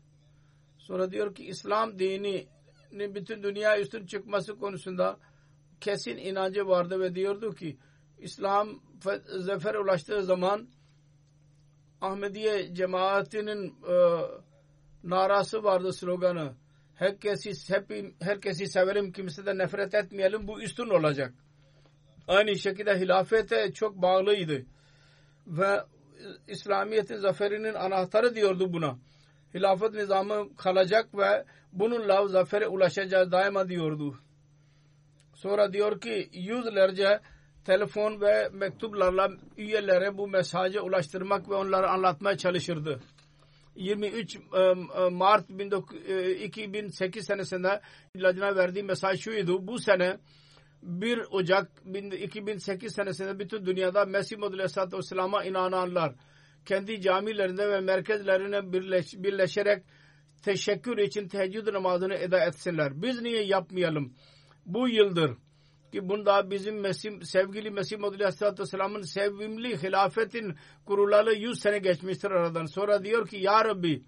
Sonra diyor ki İslam dini bütün dünya üstün çıkması konusunda kesin inancı vardı ve diyordu ki İslam zafer ulaştığı zaman Ahmediye cemaatinin e, narası vardı sloganı. Herkesi, hep, herkesi sevelim kimseden nefret etmeyelim bu üstün olacak. Aynı şekilde hilafete çok bağlıydı. Ve İslamiyet'in zaferinin anahtarı diyordu buna. Hilafet nizamı kalacak ve bununla zafere ulaşacağız daima diyordu. Sonra diyor ki yüzlerce telefon ve mektuplarla üyelere bu mesajı ulaştırmak ve onları anlatmaya çalışırdı. 23 Mart 2008 senesinde ilacına verdiği mesaj şuydu. Bu sene 1 Ocak 2008 senesinde bütün dünyada Mesih Muhammed Aleyhisselatü Vesselam'a inananlar kendi camilerinde ve merkezlerine birleş, birleşerek teşekkür için teheccüd namazını eda etsinler. Biz niye yapmayalım? Bu yıldır ki bunda bizim Mesih, sevgili Mesih Muhammed Aleyhisselatü Vesselam'ın sevimli hilafetin kurulalı 100 sene geçmiştir aradan. Sonra diyor ki Ya Rabbi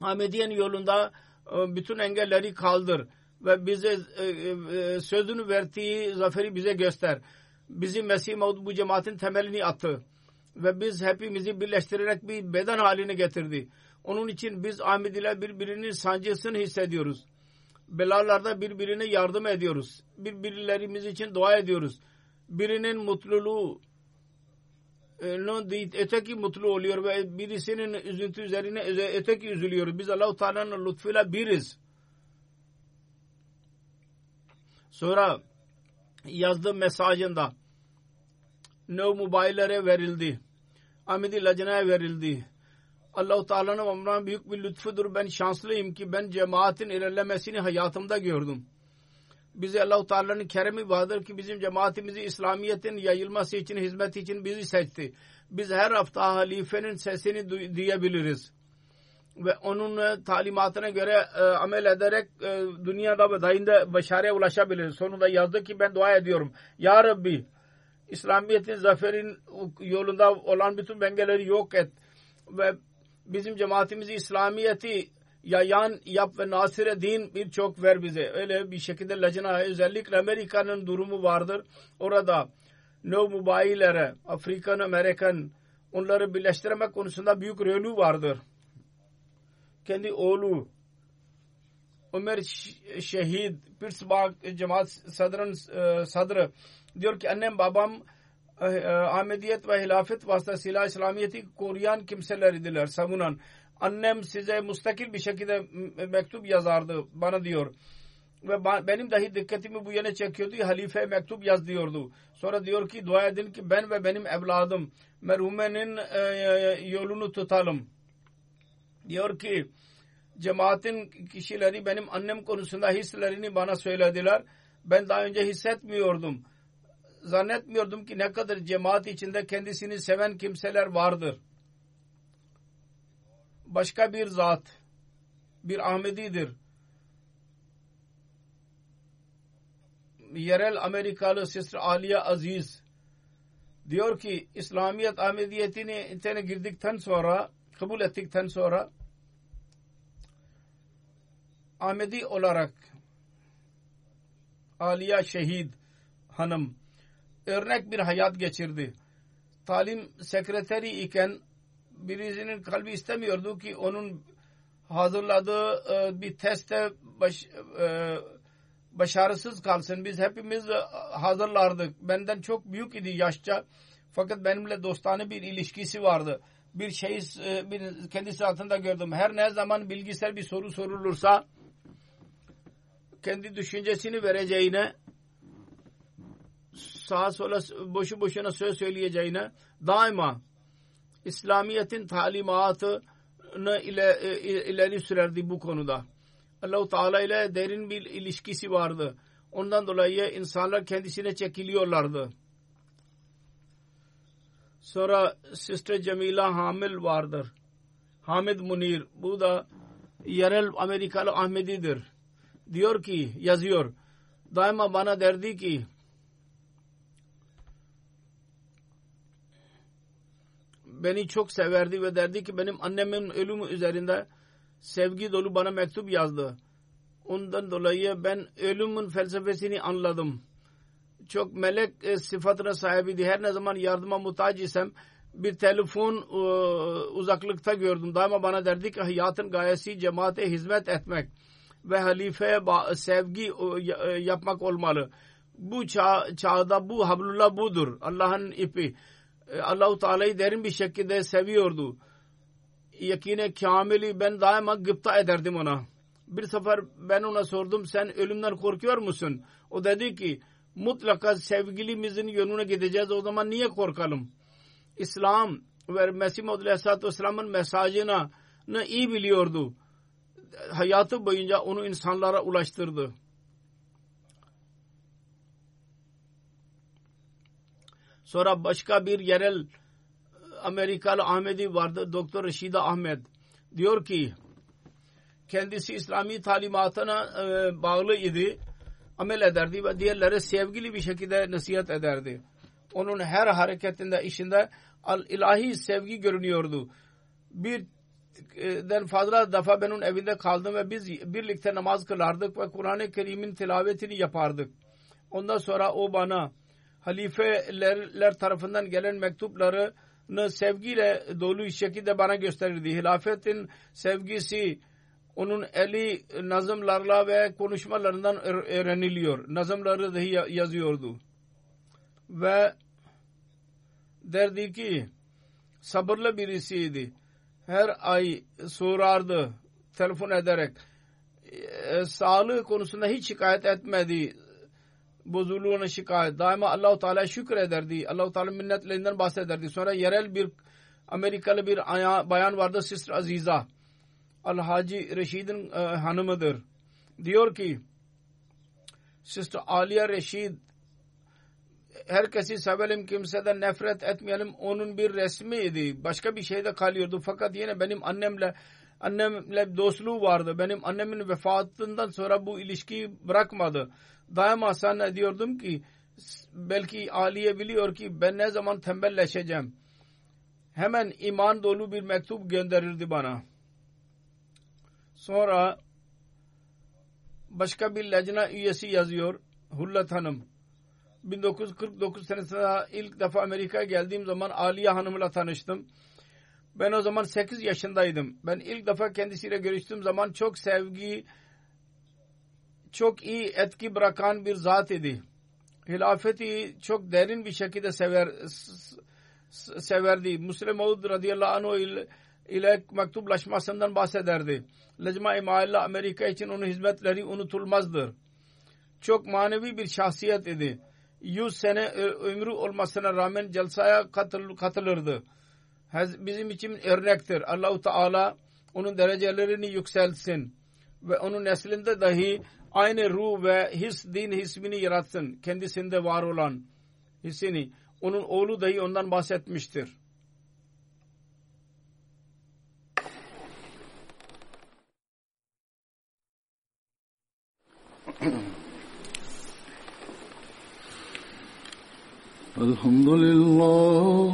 Ahmediyen yolunda e, bütün engelleri kaldır ve bize e, e, sözünü verdiği zaferi bize göster. Bizim Mesih Maud bu cemaatin temelini attı. Ve biz hepimizi birleştirerek bir beden haline getirdi. Onun için biz Ahmediler birbirinin sancısını hissediyoruz. Belalarda birbirine yardım ediyoruz. Birbirlerimiz için dua ediyoruz. Birinin mutluluğu öteki mutlu oluyor ve birisinin üzüntü üzerine öteki üzülüyor. Biz Allah-u Teala'nın lütfuyla biriz. Sonra yazdığım mesajında ne mobilere verildi. Ahmedi Lacna'ya verildi. Allah-u Teala'nın ondan büyük bir lütfudur. Ben şanslıyım ki ben cemaatin ilerlemesini hayatımda gördüm. bize Allah-u Teala'nın keremi vardır ki bizim cemaatimizi İslamiyet'in yayılması için, hizmet için bizi seçti. Biz her hafta halifenin sesini duyabiliriz. Ve onun talimatına göre e, amel ederek e, dünyada ve dayında başarıya ulaşabiliriz. Sonunda yazdı ki ben dua ediyorum. Ya Rabbi İslamiyet'in zaferin yolunda olan bütün bengeleri yok et. Ve bizim cemaatimizi İslamiyet'i yayan yap ve nasire din birçok ver bize. Öyle bir şekilde lacına özellikle Amerika'nın durumu vardır. Orada no mobilelere Afrikan Amerikan onları birleştirmek konusunda büyük rolü vardır. Kendi oğlu Ömer Şehit Pittsburgh cemaat sadrın e, sadrı diyor ki annem babam e, e, Ahmediyet ve hilafet vasıtasıyla İslamiyet'i koruyan kimseleridiler, savunan. Annem size mustakil bir şekilde mektup yazardı bana diyor. Ve benim dahi dikkatimi bu yöne çekiyordu. Halife mektup yaz diyordu. Sonra diyor ki dua edin ki ben ve benim evladım merhumenin e, yolunu tutalım. Diyor ki cemaatin kişileri benim annem konusunda hislerini bana söylediler. Ben daha önce hissetmiyordum. Zannetmiyordum ki ne kadar cemaat içinde kendisini seven kimseler vardır başka bir zat bir Ahmedidir. Yerel Amerikalı Sister Aliye Aziz diyor ki İslamiyet Ahmediyetini içine girdikten sonra kabul ettikten sonra Ahmedi olarak Aliye Şehid hanım örnek bir hayat geçirdi. Talim sekreteri iken birisinin kalbi istemiyordu ki onun hazırladığı e, bir teste baş, e, başarısız kalsın. Biz hepimiz hazırlardık. Benden çok büyük idi yaşça. Fakat benimle dostane bir ilişkisi vardı. Bir şey e, bir kendisi altında gördüm. Her ne zaman bilgisayar bir soru sorulursa kendi düşüncesini vereceğine sağa sola boşu boşuna söz söyleyeceğine daima İslamiyet'in talimatını ile, e, ileri sürerdi bu konuda. Allahu Teala ile derin bir ilişkisi vardı. Ondan dolayı insanlar kendisine çekiliyorlardı. Sonra Sister Cemila Hamil vardır. Hamid Munir. Bu da yerel Amerikalı Ahmedidir. Diyor ki, yazıyor. Daima bana derdi ki beni çok severdi ve derdi ki benim annemin ölümü üzerinde sevgi dolu bana mektup yazdı. Ondan dolayı ben ölümün felsefesini anladım. Çok melek e, sıfatına sahibiydi. Her ne zaman yardıma muhtaç isem bir telefon e, uzaklıkta gördüm. Daima bana derdi ki hayatın gayesi cemaate hizmet etmek ve halifeye sevgi e, yapmak olmalı. Bu çağ, çağda bu hablullah budur. Allah'ın ipi. E, Allahu Teala'yı derin bir şekilde seviyordu. Yakine kamili ben daima gıpta ederdim ona. Bir sefer ben ona sordum sen ölümden korkuyor musun? O dedi ki mutlaka sevgilimizin yönüne gideceğiz o zaman niye korkalım? İslam ve Mesih Maud Aleyhisselatü Vesselam'ın mesajını iyi biliyordu. Hayatı boyunca onu insanlara ulaştırdı. Sonra başka bir yerel Amerikalı Ahmedi vardı. Doktor Reşida Ahmet. Diyor ki kendisi İslami talimatına e, bağlı idi. Amel ederdi ve diğerlere sevgili bir şekilde nasihat ederdi. Onun her hareketinde işinde ilahi sevgi görünüyordu. Birden fazla defa ben onun evinde kaldım ve biz birlikte namaz kılardık ve Kur'an-ı Kerim'in tilavetini yapardık. Ondan sonra o bana halifeler tarafından gelen mektuplarını sevgiyle dolu şekilde bana gösterirdi. Hilafetin sevgisi onun eli nazımlarla ve konuşmalarından öğreniliyor. Nazımları dahi yazıyordu. Ve derdi ki sabırlı birisiydi. Her ay sorardı telefon ederek. E, sağlığı konusunda hiç şikayet etmedi bozuluğuna şikayet. Daima Allahu Teala şükür ederdi. Allahu Teala minnetlerinden bahsederdi. Sonra yerel bir Amerikalı bir bayan vardı Sister Aziza. Al Hacı Reşid'in e, hanımıdır. Diyor ki Sister Aliye Reşid herkesi sevelim kimseden nefret etmeyelim onun bir resmiydi. Başka bir şeyde kalıyordu fakat yine benim annemle annemle dostluğu vardı. Benim annemin vefatından sonra bu ilişkiyi bırakmadı. Daima sana diyordum ki belki Aliye biliyor ki ben ne zaman tembelleşeceğim. Hemen iman dolu bir mektup gönderirdi bana. Sonra başka bir lacna üyesi yazıyor. Hullat Hanım. 1949 senesinde ilk defa Amerika'ya geldiğim zaman Aliye Hanım'la tanıştım. Ben o zaman 8 yaşındaydım. Ben ilk defa kendisiyle görüştüğüm zaman çok sevgi, çok iyi etki bırakan bir zat idi. Hilafeti çok derin bir şekilde sever, severdi. Müslim Maud radıyallahu anh ile, ile mektuplaşmasından bahsederdi. Maalla Amerika için onun hizmetleri unutulmazdır. Çok manevi bir şahsiyet idi. 100 sene ömrü olmasına rağmen celsaya katıl, katılırdı Bizim için örnektir. Allahu Teala onun derecelerini yükseltsin ve onun neslinde dahi aynı ruh ve his, din hismini yaratsın. Kendisinde var olan hissini. Onun oğlu dahi ondan bahsetmiştir. الحمد لله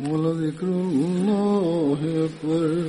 ولذكر الله أكبر